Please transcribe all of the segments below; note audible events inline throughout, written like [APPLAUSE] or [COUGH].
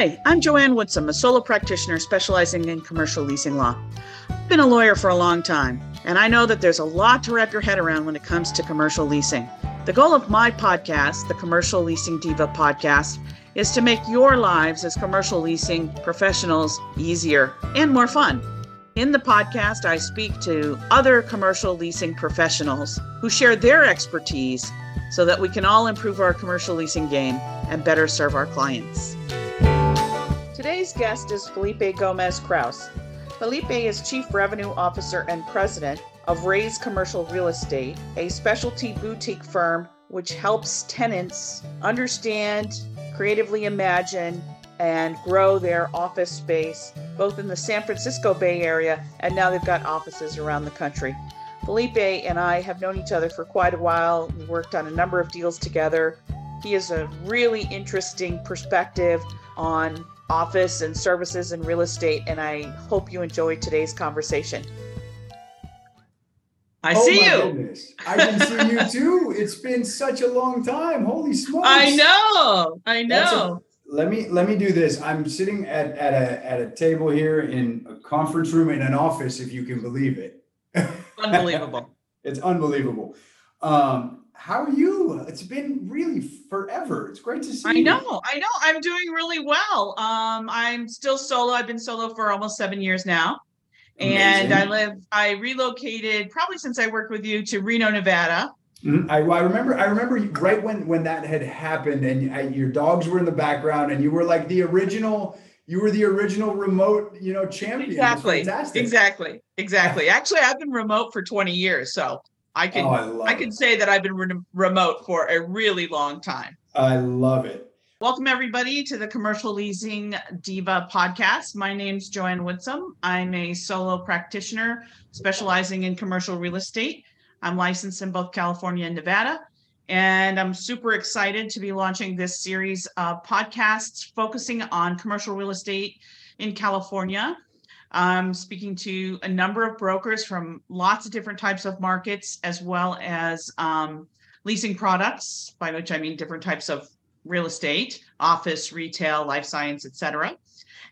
Hi, I'm Joanne Woodsum, a solo practitioner specializing in commercial leasing law. I've been a lawyer for a long time, and I know that there's a lot to wrap your head around when it comes to commercial leasing. The goal of my podcast, the Commercial Leasing Diva podcast, is to make your lives as commercial leasing professionals easier and more fun. In the podcast, I speak to other commercial leasing professionals who share their expertise so that we can all improve our commercial leasing game and better serve our clients. Today's guest is Felipe Gomez Kraus. Felipe is Chief Revenue Officer and President of Raise Commercial Real Estate, a specialty boutique firm which helps tenants understand, creatively imagine, and grow their office space, both in the San Francisco Bay Area and now they've got offices around the country. Felipe and I have known each other for quite a while. We worked on a number of deals together. He has a really interesting perspective on office and services and real estate, and I hope you enjoy today's conversation. I oh see you. Goodness. I can see you [LAUGHS] too. It's been such a long time. Holy smokes. I know. I know. A, let me let me do this. I'm sitting at, at a at a table here in a conference room in an office, if you can believe it. [LAUGHS] Unbelievable. it's unbelievable. Um, how are you? It's been really forever. It's great to see you. I you. know. I know. I'm doing really well. Um, I'm still solo. I've been solo for almost seven years now. And I live, I relocated probably since I worked with you to Reno, Nevada. Mm-hmm. I, I, remember, I remember right when when that had happened, and I, your dogs were in the background, and you were like the original. You were the original remote, you know, champion. Exactly. Exactly. Exactly. Actually, I've been remote for 20 years, so I can oh, I, I can say that I've been re- remote for a really long time. I love it. Welcome everybody to the Commercial Leasing Diva podcast. My name's Joanne Woodsum. I'm a solo practitioner specializing in commercial real estate. I'm licensed in both California and Nevada. And I'm super excited to be launching this series of podcasts focusing on commercial real estate in California. I'm speaking to a number of brokers from lots of different types of markets, as well as um, leasing products, by which I mean different types of real estate, office, retail, life science, etc.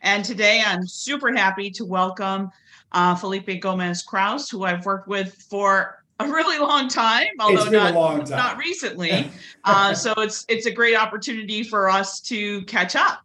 And today I'm super happy to welcome uh, Felipe Gomez Kraus, who I've worked with for a really long time, although not, time. not recently. [LAUGHS] uh, so it's it's a great opportunity for us to catch up.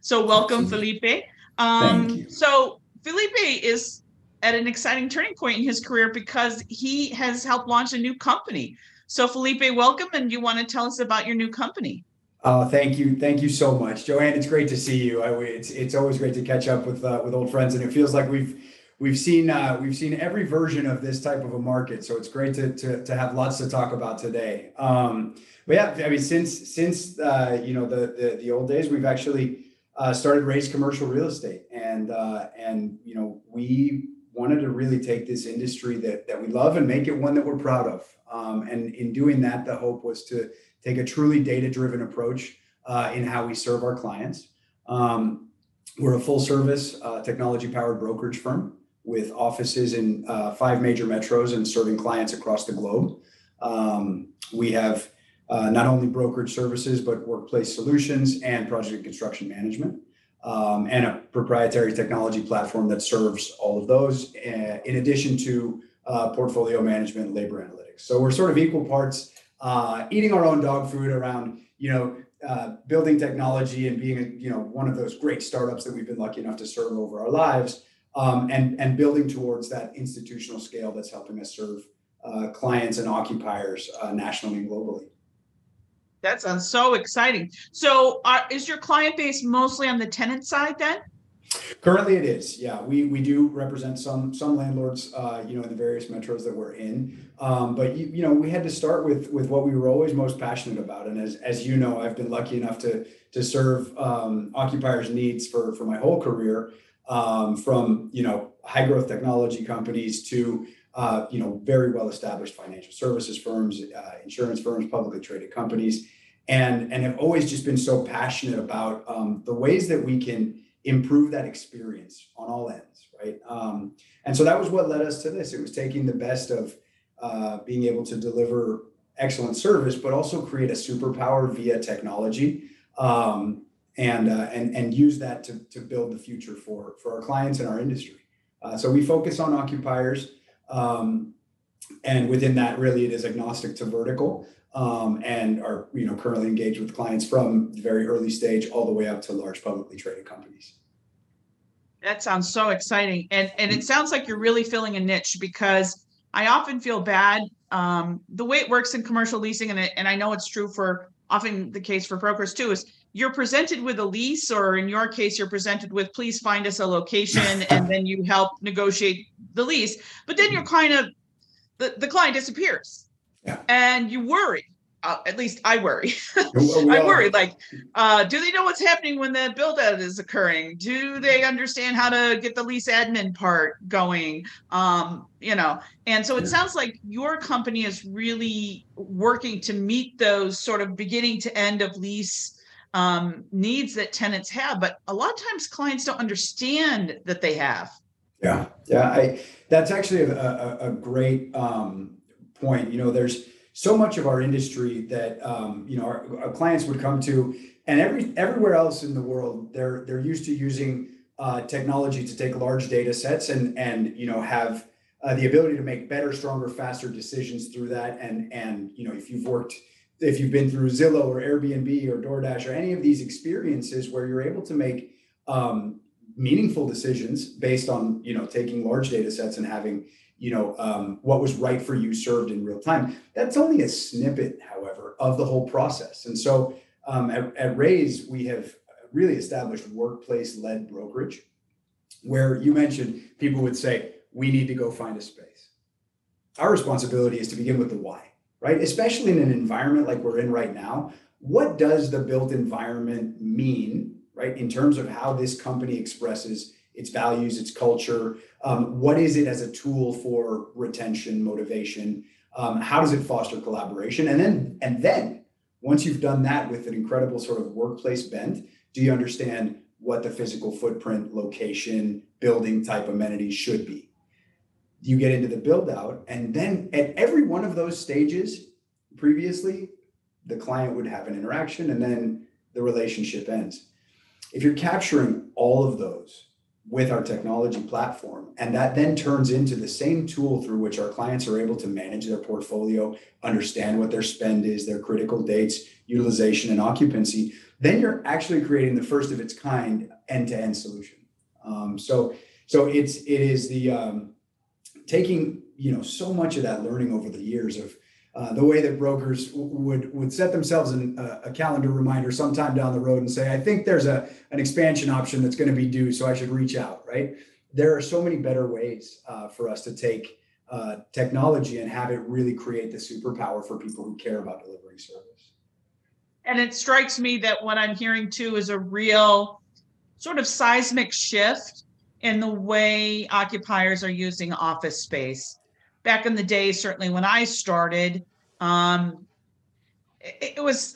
So welcome, Felipe. Um, Thank you. So Felipe is at an exciting turning point in his career because he has helped launch a new company. So Felipe, welcome, and you want to tell us about your new company? Oh, thank you, thank you so much, Joanne. It's great to see you. I, it's it's always great to catch up with uh, with old friends, and it feels like we've we've seen uh, we've seen every version of this type of a market. So it's great to to, to have lots to talk about today. Um, but yeah, I mean, since since uh, you know the, the, the old days, we've actually uh, started raise commercial real estate, and uh, and you know we wanted to really take this industry that that we love and make it one that we're proud of. Um, and in doing that, the hope was to take a truly data driven approach uh, in how we serve our clients. Um, we're a full service uh, technology powered brokerage firm with offices in uh, five major metros and serving clients across the globe. Um, we have uh, not only brokerage services, but workplace solutions and project and construction management. Um, and a proprietary technology platform that serves all of those, uh, in addition to uh, portfolio management, labor analytics. So we're sort of equal parts uh, eating our own dog food around, you know, uh, building technology and being, a, you know, one of those great startups that we've been lucky enough to serve over our lives, um, and and building towards that institutional scale that's helping us serve uh, clients and occupiers uh, nationally and globally. That sounds so exciting. So, uh, is your client base mostly on the tenant side then? Currently, it is. Yeah, we we do represent some some landlords, uh, you know, in the various metros that we're in. Um, but you, you know, we had to start with with what we were always most passionate about. And as as you know, I've been lucky enough to to serve um, occupiers' needs for for my whole career, um, from you know high growth technology companies to uh, you know very well established financial services firms, uh, insurance firms, publicly traded companies, and and have always just been so passionate about um, the ways that we can improve that experience on all ends, right? Um, and so that was what led us to this. It was taking the best of uh, being able to deliver excellent service, but also create a superpower via technology. Um, and uh, and and use that to to build the future for for our clients and our industry. Uh, so we focus on occupiers, um, and within that, really, it is agnostic to vertical, um, and are you know currently engaged with clients from the very early stage all the way up to large publicly traded companies. That sounds so exciting, and and it sounds like you're really filling a niche because I often feel bad um, the way it works in commercial leasing, and, it, and I know it's true for often the case for brokers too, is you're presented with a lease, or in your case, you're presented with, please find us a location, and then you help negotiate the lease. But then you're kind of, the, the client disappears. Yeah. And you worry uh, at least I worry. [LAUGHS] I worry. Like, uh, do they know what's happening when the build out is occurring? Do they understand how to get the lease admin part going? Um, you know, and so it Yeah. sounds like your company is really working to meet those sort of beginning to end of lease um, needs that tenants have. But a lot of times clients don't understand that they have. Yeah, yeah, I, that's actually a, a, a great um, point. You know, there's so much of our industry that um, you know our, our clients would come to, and every everywhere else in the world, they're they're used to using uh, technology to take large data sets and and you know have uh, the ability to make better, stronger, faster decisions through that. And and you know, if you've worked, if you've been through Zillow or Airbnb or DoorDash or any of these experiences where you're able to make um, meaningful decisions based on you know taking large data sets and having you know um, what was right for you served in real time. That's only a snippet however of the whole process. And so um, at, at raise we have really established workplace led brokerage where you mentioned people would say we need to go find a space. Our responsibility is to begin with the why right? Especially in an environment like we're in right now what does the built environment mean right? In terms of how this company expresses its values, its culture. Um, what is it as a tool for retention, motivation? Um, how does it foster collaboration? And then, and then, once you've done that with an incredible sort of workplace bent, do you understand what the physical footprint, location, building type amenities should be? You get into the build out, and then at every one of those stages previously, the client would have an interaction, and then the relationship ends if you're capturing all of those with our technology platform, and that then turns into the same tool through which our clients are able to manage their portfolio, understand what their spend is, their critical dates, utilization, and occupancy, then you're actually creating the first of its kind end-to-end solution. Um, so, so it's it is the um, taking you know so much of that learning over the years of uh, the way that brokers would would set themselves an, uh, a calendar reminder sometime down the road and say, I think there's a an expansion option that's going to be due, so I should reach out. Right? There are so many better ways uh, for us to take uh, technology and have it really create the superpower for people who care about delivering service. And it strikes me that what I'm hearing too is a real sort of seismic shift in the way occupiers are using office space. Back in the day, certainly when I started, um, it, it was,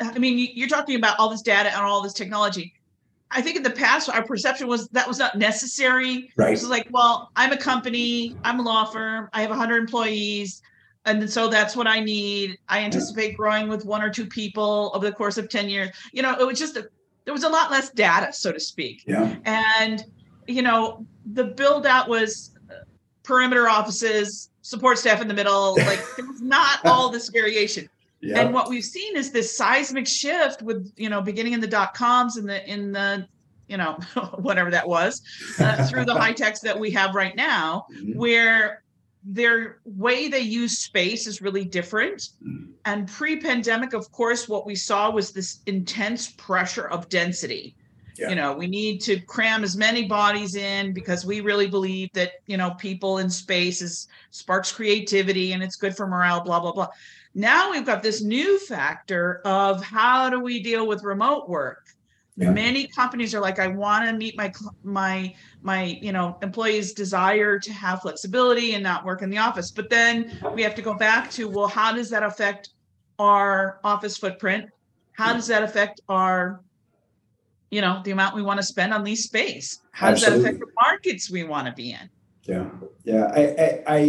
I mean, you- you're talking about all this data and all this technology. I think in the past, our perception was that was not necessary. Right. It was like, well, I'm a company, I'm a law firm, I have 100 employees, and so that's what I need. I anticipate growing with one or two people over the course of 10 years. You know, it was just a, there was a lot less data, so to speak. Yeah. And you know, the build out was perimeter offices, support staff in the middle. [LAUGHS] Like there's not all this variation. And what we've seen is this seismic shift with, you know, beginning in the dot coms and the in the, you know, [LAUGHS] whatever that was, uh, through the [LAUGHS] high techs that we have right now, Mhm. where their way they use space is really different. Mhm. And pre-pandemic, of course, what we saw was this intense pressure of density. Yeah. You know, we need to cram as many bodies in because we really believe that, you know, people in space is sparks creativity and it's good for morale, blah, blah, blah. Now we've got this new factor of how do we deal with remote work? Yeah. Many companies are like, I want to meet my my my you know employees' desire to have flexibility and not work in the office. But then we have to go back to well, how does that affect our office footprint? How does that affect our you know the amount we want to spend on lease space? How does that affect the markets we want to be in? Yeah, yeah. I, I, I,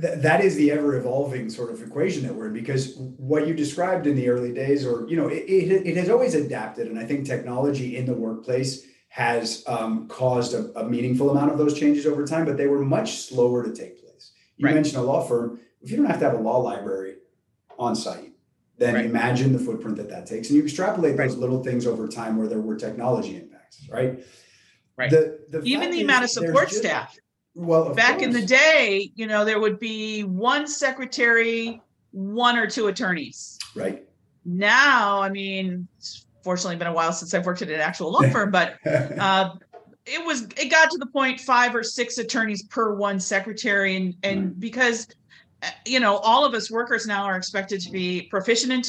th- that is the ever evolving sort of equation that we're in because what you described in the early days or you know it, it, it has always adapted and i think technology in the workplace has um, caused a, a, meaningful amount of those changes over time but they were much slower to take place you right. mentioned a law firm if you don't have to have a law library on site then right. imagine the footprint that that takes and you extrapolate those right. little things over time where there were technology impacts right right the, the even the amount of support just, staff well, back course. in the day, you know, there would be one secretary, one or two attorneys. Right. Now, I mean, it's fortunately been a while since I've worked at an actual law firm, but [LAUGHS] uh, it was it got to the point five or six attorneys per one secretary, and and mm. because you know all of us workers now are expected to be proficient in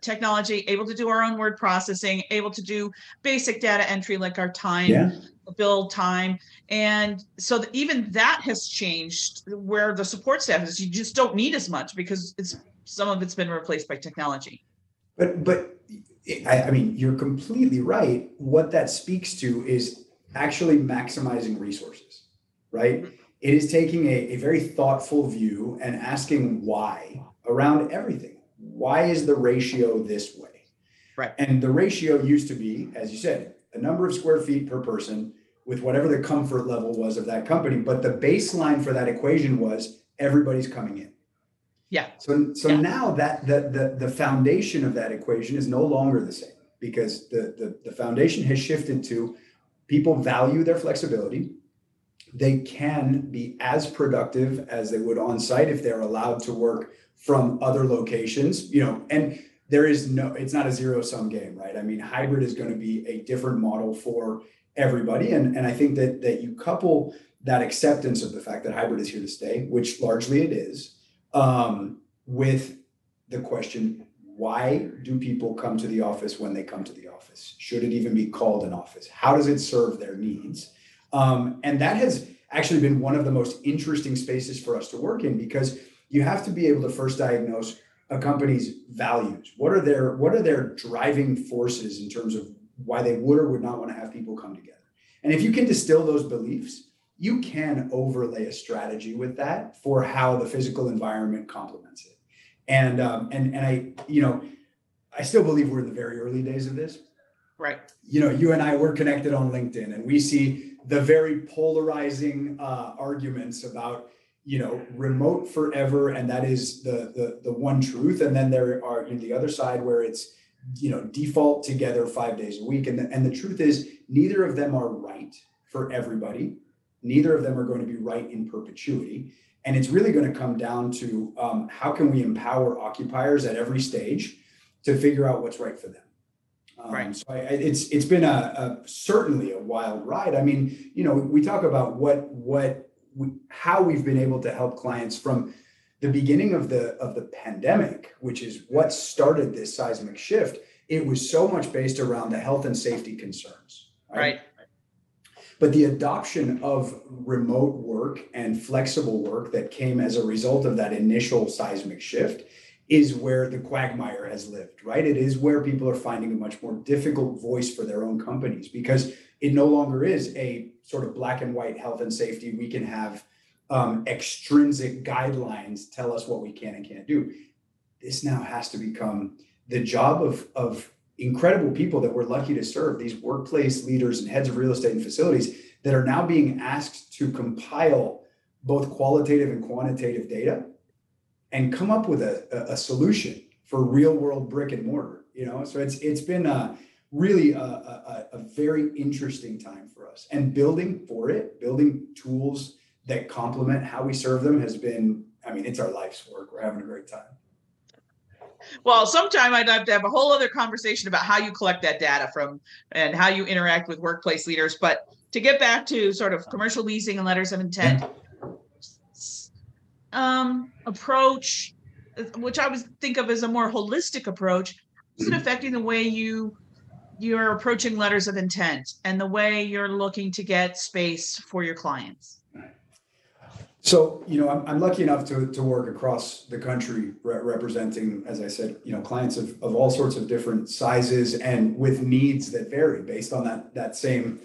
technology able to do our own word processing able to do basic data entry like our time yeah. billed time. And so the, even that has changed where the support staff is. You just don't need as much because it's some of it's been replaced by technology. But but I, I mean you're completely right. What that speaks to is actually maximizing resources right? Mm-hmm. It is taking a, a very thoughtful view and asking why around everything why is the ratio this way right and the ratio used to be as you said a number of square feet per person with whatever the comfort level was of that company. But the baseline for that equation was everybody's coming in. Yeah. So so yeah. now that the, the the foundation of that equation is no longer the same because the, the the foundation has shifted to people value their flexibility. They can be as productive as they would on site if they're allowed to work from other locations, you know, and there is no it's not a zero sum game right? I mean hybrid is going to be a different model for everybody and, and i think that that you couple that acceptance of the fact that hybrid is here to stay which largely it is um, with the question why do people come to the office when they come to the office? Should it even be called an office? How does it serve their needs um, and that has actually been one of the most interesting spaces for us to work in because you have to be able to first diagnose a company's values. What are their what are their driving forces in terms of why they would or would not want to have people come together? And if you can distill those beliefs you can overlay a strategy with that for how the physical environment complements it. And um, and and i you know i still believe we're in the very early days of this. Right. You know you and i we're connected on linkedin and we see the very polarizing uh, arguments about you know remote forever and that is the the the one truth. And then there are you know, the other side where it's you know default together five days a week. And the, and the truth is neither of them are right for everybody. Neither of them are going to be right in perpetuity. And it's really going to come down to um, how can we empower occupiers at every stage to figure out what's right for them um, right. So I, it's it's been a, a certainly a wild ride. I mean, you know, we talk about what what we, how we've been able to help clients from the beginning of the of the pandemic, which is what started this seismic shift. It was so much based around the health and safety concerns. Right. right. But the adoption of remote work and flexible work that came as a result of that initial seismic shift is where the quagmire has lived, right? It is where people are finding a much more difficult voice for their own companies because it no longer is a sort of black and white health and safety. We can have um, extrinsic guidelines tell us what we can and can't do. This now has to become the job of, of incredible people that we're lucky to serve, these workplace leaders and heads of real estate and facilities that are now being asked to compile both qualitative and quantitative data and come up with a, a, solution for real world brick and mortar. You know, so it's it's been a, really uh, a, a, a very interesting time for us, and building for it, building tools that complement how we serve them has been. I mean, it's our life's work. We're having a great time. Well, sometime I'd have to have a whole other conversation about how you collect that data from and how you interact with workplace leaders. But to get back to sort of commercial leasing and letters of intent, um, approach, which I would think of as a more holistic approach, is it mm-hmm. affecting the way you you're approaching letters of intent and the way you're looking to get space for your clients? So, you know, I'm, I'm lucky enough to, to work across the country re- representing, as I said, you know, clients of, of all sorts of different sizes and with needs that vary based on that, that same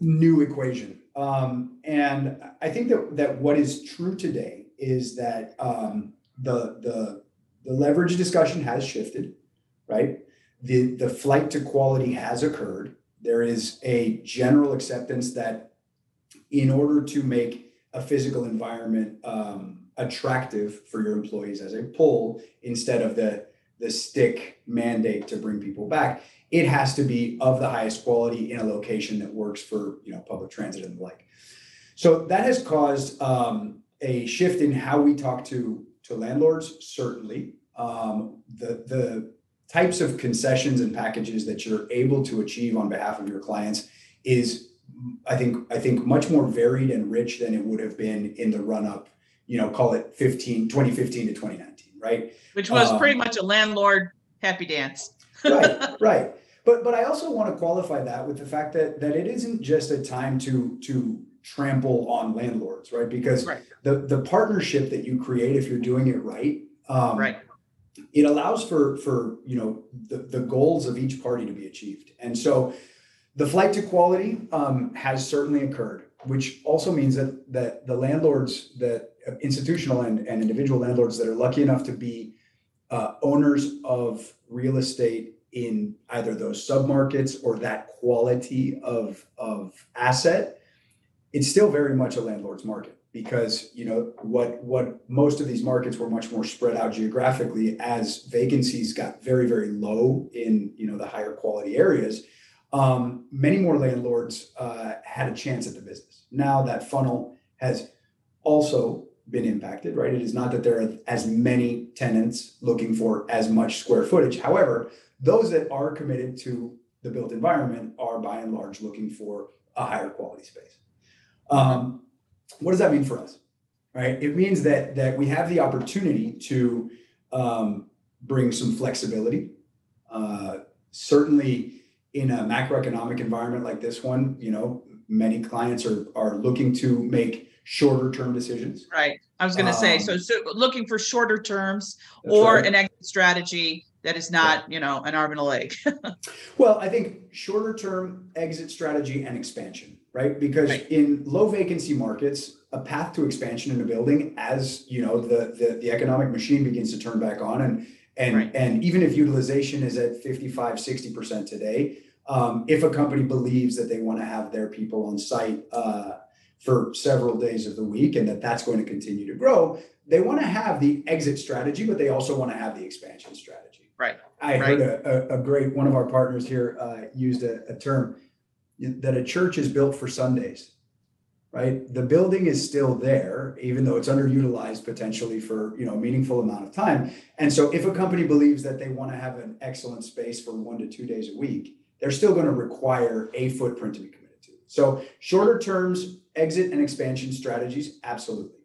new equation um, and I think that, that what is true today is that um, the the the leverage discussion has shifted, right? The the flight to quality has occurred. There is a general acceptance that in order to make a physical environment um, attractive for your employees as a pull instead of the the stick mandate to bring people back it has to be of the highest quality in a location that works for you know public transit and the like so that has caused um, a shift in how we talk to to landlords certainly um, the the types of concessions and packages that you're able to achieve on behalf of your clients is I think I think much more varied and rich than it would have been in the run up, you know, call it 15 2015 to 2019, right? Which was um, pretty much a landlord happy dance. right, [LAUGHS] right. But but I also want to qualify that with the fact that that it isn't just a time to to trample on landlords, right? Because right. the the partnership that you create if you're doing it right, um, right, it allows for for you know the the goals of each party to be achieved, and so the flight to quality um, has certainly occurred, which also means that that the landlords, that institutional and, and individual landlords that are lucky enough to be uh, owners of real estate in either those submarkets or that quality of, of asset, it's still very much a landlord's market because you know what what most of these markets were much more spread out geographically as vacancies got very very low in you know the higher quality areas um, many more landlords uh, had a chance at the business. Now that funnel has also been impacted, right? It is not that there are as many tenants looking for as much square footage. However, those that are committed to the built environment are by and large looking for a higher quality space. Um, what does that mean for us? Right? It means that that we have the opportunity to um, bring some flexibility. Uh, certainly, in a macroeconomic environment like this one, you know, many clients are are looking to make shorter term decisions. Right. I was going to um, say so, so looking for shorter terms or right. an exit strategy that is not, you know, an arm and a leg. [LAUGHS] well, I think shorter term exit strategy and expansion, right? Because right. in low vacancy markets, a path to expansion in a building as, you know, the the, the economic machine begins to turn back on and and right. and even if utilization is at 55 60% today um, if a company believes that they want to have their people on site uh, for several days of the week and that that's going to continue to grow, they want to have the exit strategy, but they also want to have the expansion strategy. Right. I right. heard a, a, great one of our partners here uh, used a, a term that a church is built for Sundays right the building is still there even though it's underutilized potentially for you know a meaningful amount of time and so if a company believes that they want to have an excellent space for one to two days a week they're still going to require a footprint to be committed to. So shorter terms, exit and expansion strategies, absolutely.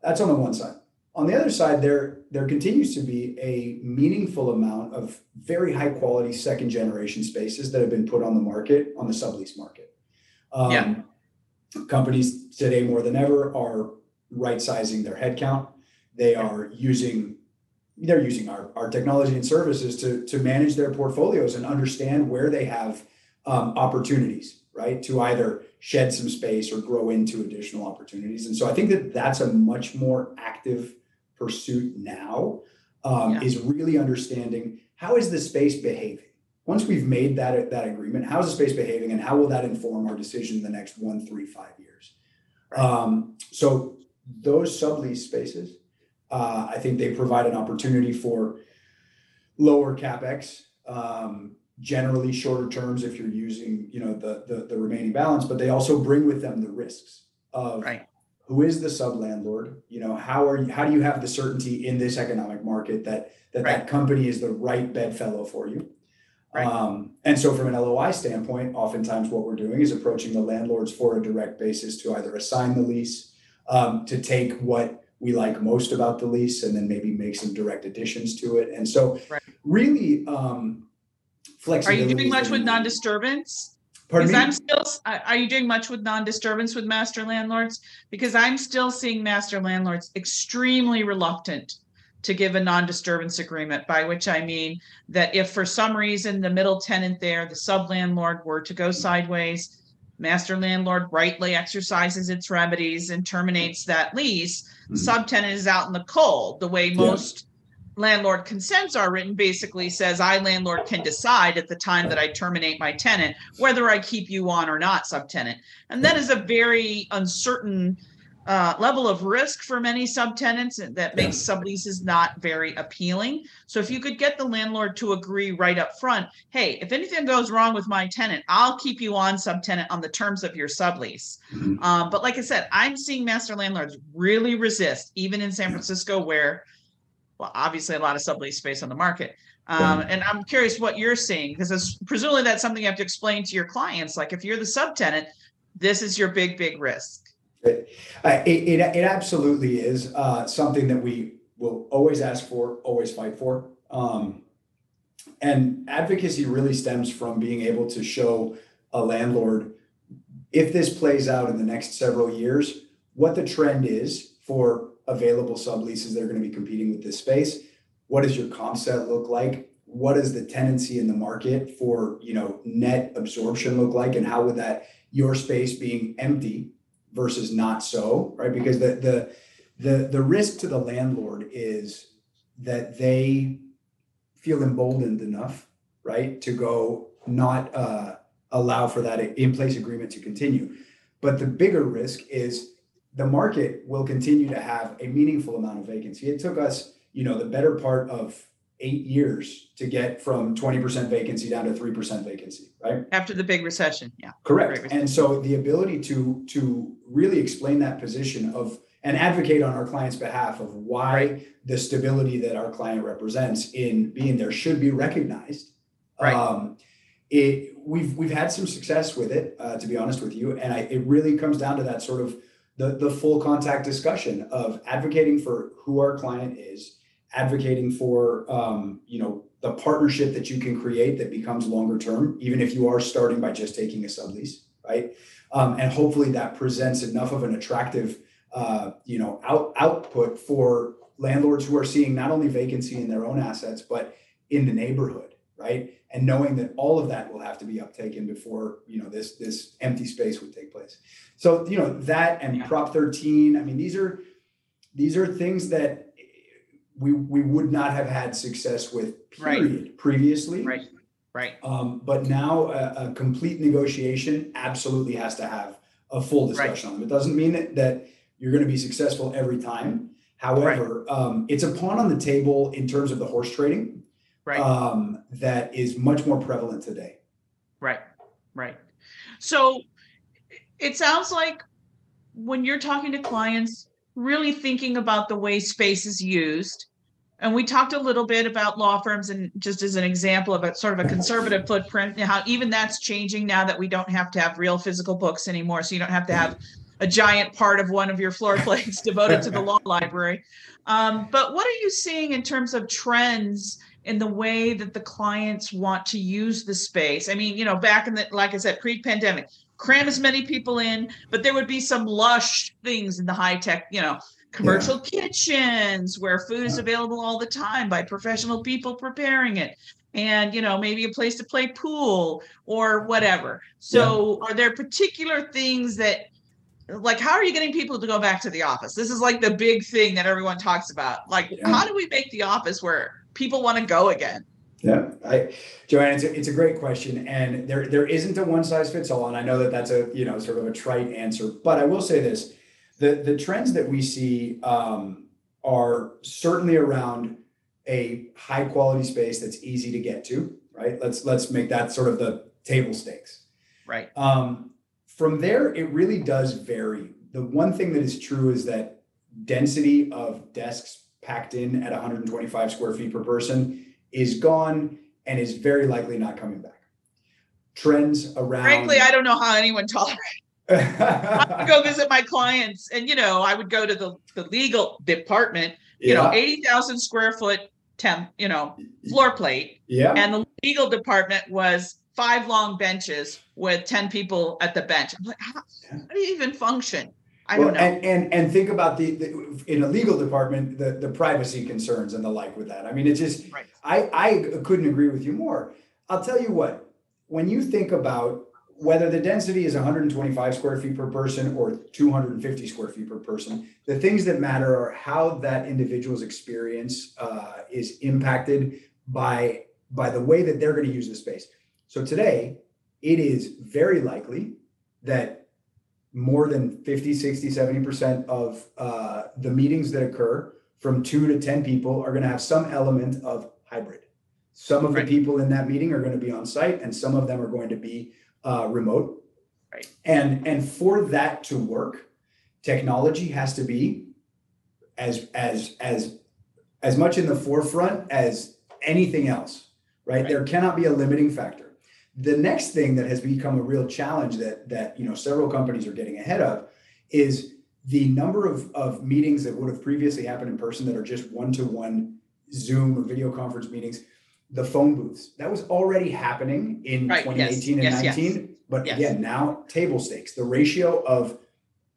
That's on the one side. On the other side, there there continues to be a meaningful amount of very high quality second generation spaces that have been put on the market on the sublease market. Um, yeah. Companies today more than ever are right sizing their headcount. They are using they're using our, our technology and services to, to manage their portfolios and understand where they have um, opportunities, right? To either shed some space or grow into additional opportunities. And so I think that that's a much more active pursuit now um, yeah. is really understanding how is the space behaving? Once we've made that, that agreement, how is the space behaving and how will that inform our decision in the next one, three, five years? Right. Um, so those sublease spaces uh, I think they provide an opportunity for lower capex, um, generally shorter terms if you're using, you know, the, the, the remaining balance, but they also bring with them the risks of right. Who is the sub landlord. You know, how are you, how do you have the certainty in this economic market that that right. that company is the right bedfellow for you? Right. Um, and so, from an LOI standpoint, oftentimes what we're doing is approaching the landlords for a direct basis to either assign the lease, um, to take what we like most about the lease and then maybe make some direct additions to it. And so right. really um flexibility. Are you doing much with non-disturbance? Pardon because? I'm still are you doing much with non-disturbance with master landlords? Because I'm still seeing master landlords extremely reluctant to give a non-disturbance agreement, by which I mean that if for some reason the middle tenant there, the sub landlord were to go sideways, master landlord rightly exercises its remedies and terminates that lease, Mhm. subtenant is out in the cold. The way most landlord consents are written basically says I landlord can decide at the time that I terminate my tenant whether I keep you on or not subtenant. And that is a very uncertain uh, level of risk for many subtenants that makes subleases not very appealing. So if you could get the landlord to agree right up front, hey, if anything goes wrong with my tenant, I'll keep you on subtenant on the terms of your sublease. Mhm. Um, but like I said, I'm seeing master landlords really resist, even in San Francisco, where, well, obviously a lot of sublease space on the market. Um, and I'm curious what you're seeing because presumably that's something you have to explain to your clients. Like if you're the subtenant, this is your big, big risk. Uh, it, it, it absolutely is uh, something that we will always ask for, always fight for. Um, and advocacy really stems from being able to show a landlord if this plays out in the next several years, what the trend is for available subleases that are going to be competing with this space. What does your comp set look like? What does the tendency in the market for you know net absorption look like, and how would that your space being empty versus not so, right? Because the the the the risk to the landlord is that they feel emboldened enough, right, to go not uh, allow for that in place agreement to continue. But the bigger risk is the market will continue to have a meaningful amount of vacancy. It took us, you know, the better part of eight years to get from 20% vacancy down to 3% vacancy, right? After the big recession, yeah. Correct. Great. And so the ability to to really explain that position of and advocate on our client's behalf of why the stability that our client represents in being there should be recognized. Right. Um, it we've we've had some success with it, uh, to be honest with you, and I, it really comes down to that sort of the the full contact discussion of advocating for who our client is, advocating for um, you know the partnership that you can create that becomes longer term, even if you are starting by just taking a sublease, right? Um, and hopefully that presents enough of an attractive uh, you know out, output for landlords who are seeing not only vacancy in their own assets but in the neighborhood, right? And knowing that all of that will have to be uptaken before you know this this empty space would take place. So you know that and Yeah. Prop 13. I mean these are these are things that we we would not have had success with Right. period previously. Right. Right. Um, but now a, a complete negotiation absolutely has to have a full discussion on them. It doesn't mean that, that you're going to be successful every time. However, um, it's a pawn on the table in terms of the horse trading Right. um, that is much more prevalent today. Right, right. So it sounds like when you're talking to clients, really thinking about the way space is used. And we talked a little bit about law firms and just as an example of a sort of a conservative footprint, and how even that's changing now that we don't have to have real physical books anymore. So you don't have to have a giant part of one of your floor [LAUGHS] plates devoted to the law library. Um, but what are you seeing in terms of trends in the way that the clients want to use the space. I mean, you know, back in the, like I said, pre pandemic, cram as many people in, but there would be some lush things in the high tech, you know, commercial kitchens where food is available all the time by professional people preparing it. And, you know, maybe a place to play pool or whatever. So, are there particular things that, like, how are you getting people to go back to the office? This is like the big thing that everyone talks about. Like, Yeah. how do we make the office where people want to go again? Yeah, I, Joanne, it's a, it's a great question, and there there isn't a one size fits all, and I know that that's a you know sort of a trite answer, but I will say this: the the trends that we see um, are certainly around a high quality space that's easy to get to. Right? Let's let's make that sort of the table stakes. Right. Um, from there, it really does vary. The one thing that is true is that density of desks packed in at 125 square feet per person is gone and is very likely not coming back. Trends around. Frankly, I don't know how anyone tolerates. [LAUGHS] I would go visit my clients, and you know, I would go to the, the legal department. You know, Yeah, eighty thousand square foot temp, you know, floor plate, yeah, and the legal department was five long benches with ten people at the bench. I'm like, how, Yeah. how do you even function? I Well, don't know. And, and and think about the, the in a legal department the the privacy concerns and the like with that. I mean, it's just Right. I I couldn't agree with you more. I'll tell you what. When you think about whether the density is 125 square feet per person or 250 square feet per person, the things that matter are how that individual's experience uh, is impacted by by the way that they're going to use the space. So today, it is very likely that more than 50, 60, 70% of uh, the meetings that occur from two to 10 people are going to have some element of hybrid. Some of Right. the people in that meeting are going to be on site and some of them are going to be uh, remote. Right. And, and for that to work, technology has to be as, as, as, as much in the forefront as anything else, right? Right. There cannot be a limiting factor. The next thing that has become a real challenge that that you know several companies are getting ahead of is the number of, of meetings that would have previously happened in person that are just one-to-one Zoom or video conference meetings, the phone booths. That was already happening in Right, yes, 2018 and yes, yes. 19. But Yes. again, now table stakes, the ratio of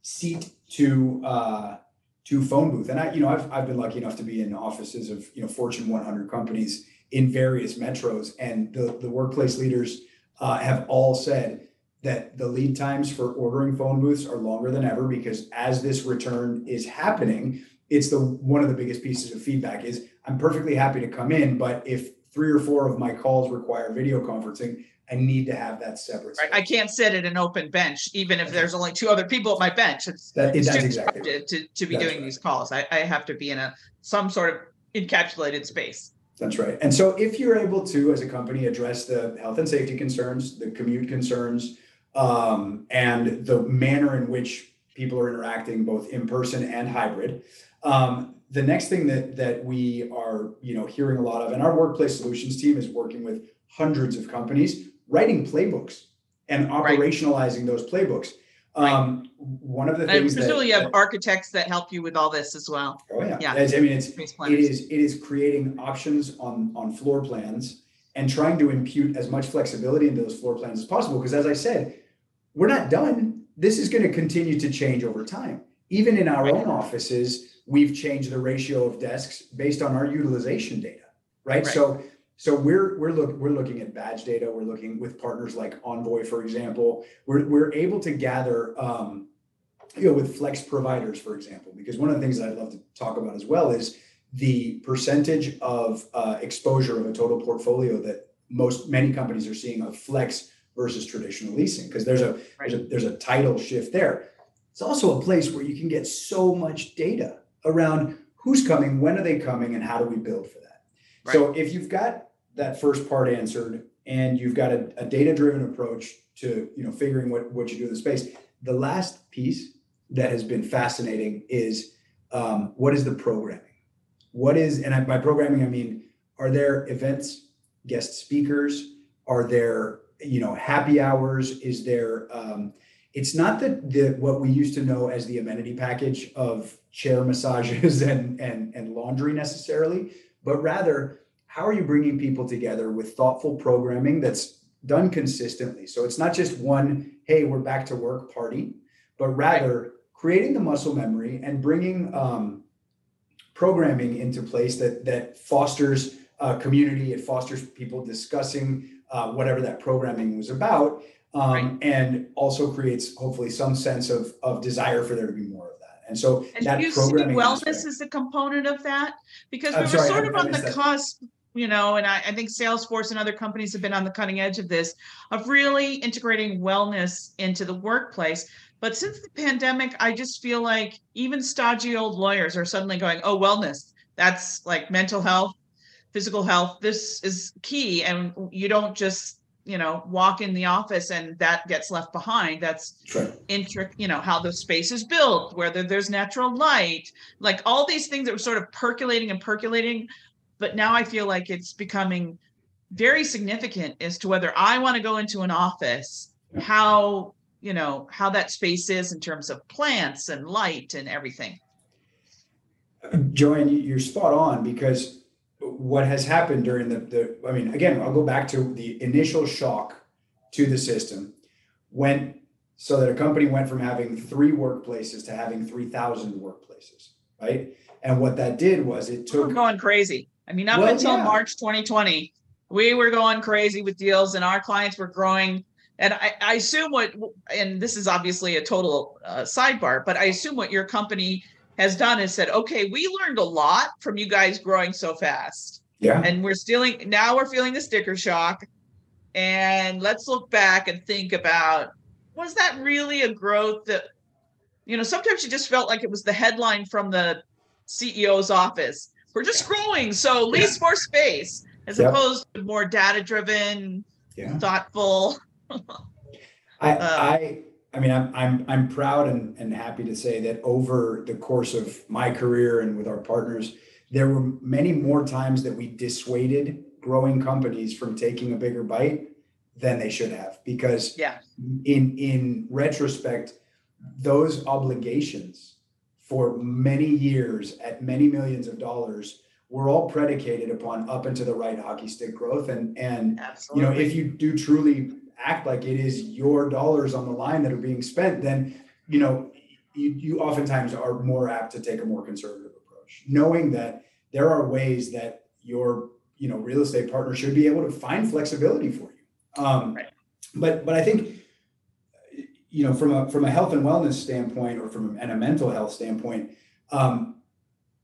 seat to uh, to phone booth. And I, you know, I've I've been lucky enough to be in offices of you know Fortune 100 companies in various metros, and the the workplace leaders uh, have all said that the lead times for ordering phone booths are longer than ever because as this return is happening, it's the one of the biggest pieces of feedback is I'm perfectly happy to come in, but if three or four of my calls require video conferencing, I need to have that separate. Right, I can't sit at an open bench, even if there's only two other people at my bench. It's That- it's that's too exactly disruptive to, to be That's doing right. these calls. I, I have to be in a, some sort of encapsulated space. That's right. And so if you're able to, as a company, address the health and safety concerns, the commute concerns, um, and the manner in which people are interacting both in person and hybrid, um, the next thing that that we are, you know, hearing a lot of, and our workplace solutions team is working with hundreds of companies writing playbooks and Right. operationalizing those playbooks. Um, one of the And things that, presumably you have that- architects that help you with all this as well. oh yeah, yeah. I mean, it's it is, it is creating options on, on floor plans and trying to impute as much flexibility into those floor plans as possible. Because as I said, we're not done. This is going to continue to change over time. Even in our Right. own offices, we've changed the ratio of desks based on our utilization data, right? Right. So, so we're we're look we're looking at badge data. We're looking with partners like Envoy, for example. We're we're able to gather. Um, you know, with flex providers, for example, because one of the things that I'd love to talk about as well is the percentage of uh, exposure of a total portfolio that most many companies are seeing of flex versus traditional leasing because there's a there's a there's a tidal shift there. It's also a place where you can get so much data around who's coming, when are they coming, and how do we build for that. So if you've got that first part answered and you've got a, a data-driven approach to you know figuring what what you do in the space, the last piece that has been fascinating is um, what is the programming? What is, and I, by programming, I mean, are there events, guest speakers? Are there, you know, happy hours? Is there, um, it's not that the, what we used to know as the amenity package of chair massages [LAUGHS] and, and, and laundry necessarily, but rather, how are you bringing people together with thoughtful programming that's done consistently? So it's not just one, hey, we're back to work party, but rather creating the muscle memory and bringing um, programming into place that that fosters uh, community. It fosters people discussing uh, whatever that programming was about, um, Right. and also creates hopefully some sense of of desire for there to be more. And so And that do you see programming wellness aspect- as a component of that? Because we I'm were sorry, sort of on the that. cusp, you know, and I, I think Salesforce and other companies have been on the cutting edge of this, of really integrating wellness into the workplace. But since the pandemic, I just feel like even stodgy old lawyers are suddenly going, oh, wellness, that's like mental health, physical health. This is key. And you don't just, you know, walk in the office and that gets left behind. That's Sure. intric, you know, how the space is built, whether there's natural light, like all these things that were sort of percolating and percolating. But now I feel like it's becoming very significant as to whether I want to go into an office, how, you know, how that space is in terms of plants and light and everything. Joanne, you're spot on because what has happened during the, the, I mean, again, I'll go back to the initial shock to the system went so that a company went from having three workplaces to having 3,000 workplaces, right? And what that did was it We We're took, going crazy. I mean, up Well, until yeah. March 2020, we were going crazy with deals and our clients were growing and I, I assume what, and this is obviously a total uh, sidebar, but I assume what your company has done is said, okay, we learned a lot from you guys growing so fast. Yeah. And we're stealing, now we're feeling the sticker shock. And let's look back and think about was that really a growth that, you know, sometimes you just felt like it was the headline from the CEO's office. We're just growing, so lease more space, as opposed to more data driven, Yeah. thoughtful. I, [LAUGHS] Uh, I, I mean, I'm, I'm, I'm proud and, and happy to say that over the course of my career and with our partners, there were many more times that we dissuaded growing companies from taking a bigger bite than they should have. Because Yeah. in, in retrospect, those obligations for many years at many millions of dollars were all predicated upon up and to the right hockey stick growth. And, and you know, if you do truly act like it is your dollars on the line that are being spent, then you know you, you oftentimes are more apt to take a more conservative approach, knowing that there are ways that your you know real estate partner should be able to find flexibility for you. Um, Right. But but I think you know from a from a health and wellness standpoint or from and a mental health standpoint. Um,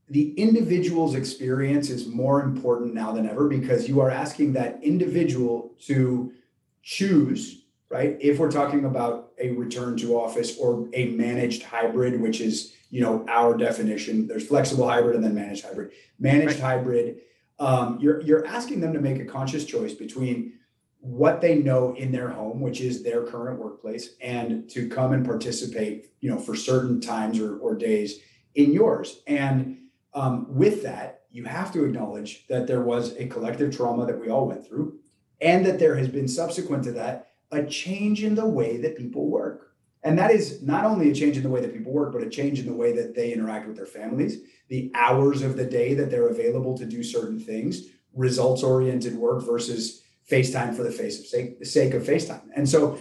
the individual's experience is more important now than ever because you are asking that individual to choose, right? If we're talking about a return to office or a managed hybrid, which is, you know, our definition, there's flexible hybrid and then managed hybrid. Managed hybrid, um, you're you're asking them to make a conscious choice between what they know in their home, which is their current workplace, and to come and participate, you know, for certain times or, or days in yours. And um, with that, you have to acknowledge that there was a collective trauma that we all went through, and that there has been subsequent to that a change in the way that people work. And that is not only a change in the way that people work, but a change in the way that they interact with their families, the hours of the day that they're available to do certain things, results oriented work versus FaceTime for the face of sake, the sake of FaceTime. And so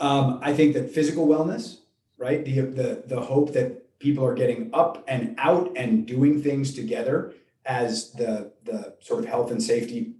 um, I think that physical wellness, right? The, the, the hope that people are getting up and out and doing things together as the, the sort of health and safety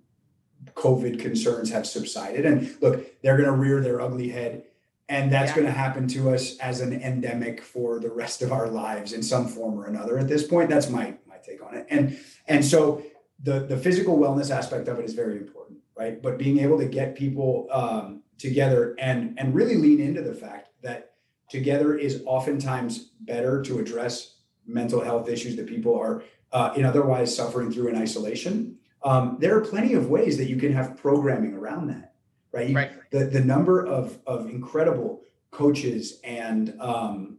COVID concerns have subsided. And look, they're going to rear their ugly head. And that's Yeah. going to happen to us as an endemic for the rest of our lives in some form or another at this point. That's my, my take on it. And, and so the, the physical wellness aspect of it is very important, right? But being able to get people um, together and, and really lean into the fact that together is oftentimes better to address mental health issues that people are uh, in otherwise suffering through in isolation. Um, there are plenty of ways that you can have programming around that, right? Right. The, the number of, of incredible coaches and um,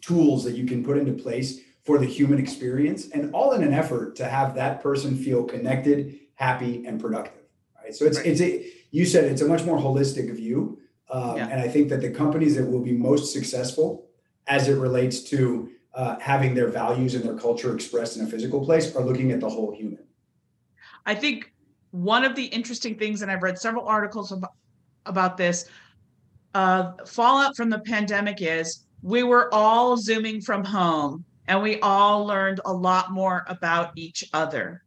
tools that you can put into place for the human experience, and all in an effort to have that person feel connected, happy, and productive. Right. So it's Right. it's a you said it's a much more holistic view, um, Yeah. and I think that the companies that will be most successful as it relates to uh, having their values and their culture expressed in a physical place are looking at the whole human. I think one of the interesting things, and I've read several articles about, about this, uh, fallout from the pandemic is we were all zooming from home and we all learned a lot more about each other.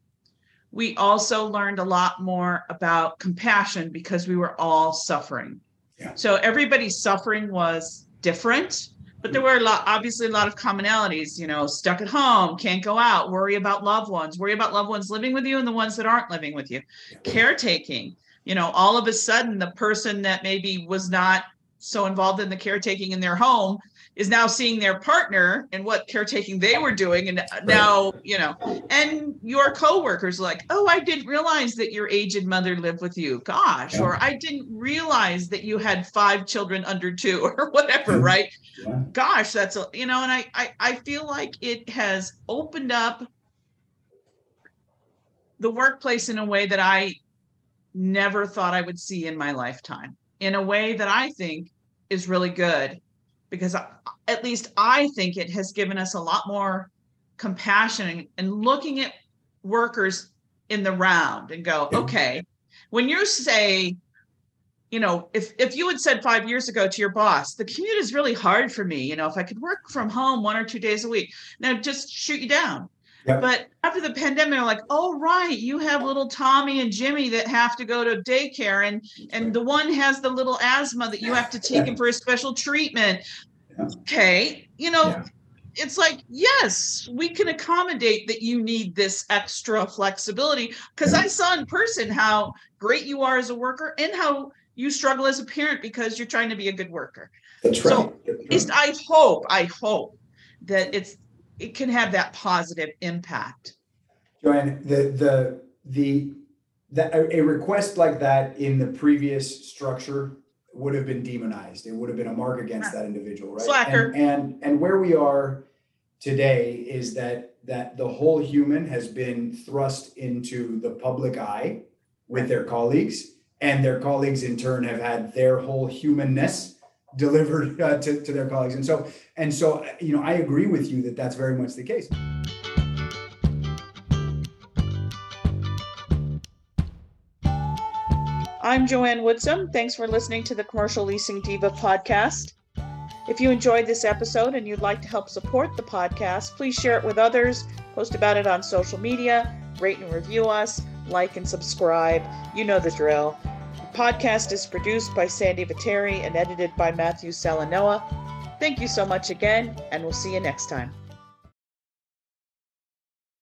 We also learned a lot more about compassion because we were all suffering. Yeah. So everybody's suffering was different, but there were a lot, obviously a lot of commonalities, you know, stuck at home, can't go out, worry about loved ones, worry about loved ones living with you and the ones that aren't living with you. Caretaking, you know, all of a sudden the person that maybe was not so involved in the caretaking in their home is now seeing their partner and what caretaking they were doing. And now you know and your coworkers like oh i didn't realize that your aged mother lived with you. Gosh Yeah. or i didn't realize that you had five children under two [LAUGHS] or whatever right? Yeah. gosh that's a you know and I, I i feel like it has opened up the workplace in a way that i never thought i would see in my lifetime in a way that i think is really good because I, at least i think it has given us a lot more compassion and, and looking at workers in the round and go okay when you say you know, if if you had said five years ago to your boss, the commute is really hard for me, you know, if I could work from home one or two days a week, now just shoot you down. Yep. But after the pandemic, they're like, oh, right, you have little Tommy and Jimmy that have to go to daycare and, and the one has the little asthma that you have to take him for a special treatment. Yeah. Okay, you know, Yeah. it's like, yes, we can accommodate that you need this extra flexibility. Cause I saw in person how great you are as a worker and how you struggle as a parent because you're trying to be a good worker. That's So, right. At least I hope, I hope that it's, it can have that positive impact. Joanne, the, the, the, that, a, request like that in the previous structure would have been demonized. It would have been a mark against that individual, right? Slacker. And, and, and where we are today is that, that the whole human has been thrust into the public eye with their colleagues. And their colleagues in turn have had their whole humanness delivered uh, to, to their colleagues. And so, and so, uh, you know, I agree with you that that's very much the case. I'm Joanne Woodsum. Thanks for listening to the Commercial Leasing Diva podcast. If you enjoyed this episode and you'd like to help support the podcast, please share it with others, post about it on social media, rate and review us, like and subscribe. You know the drill. The podcast is produced by Sandy Viteri and edited by Matthew Salanoa. Thank you so much again, and we'll see you next time.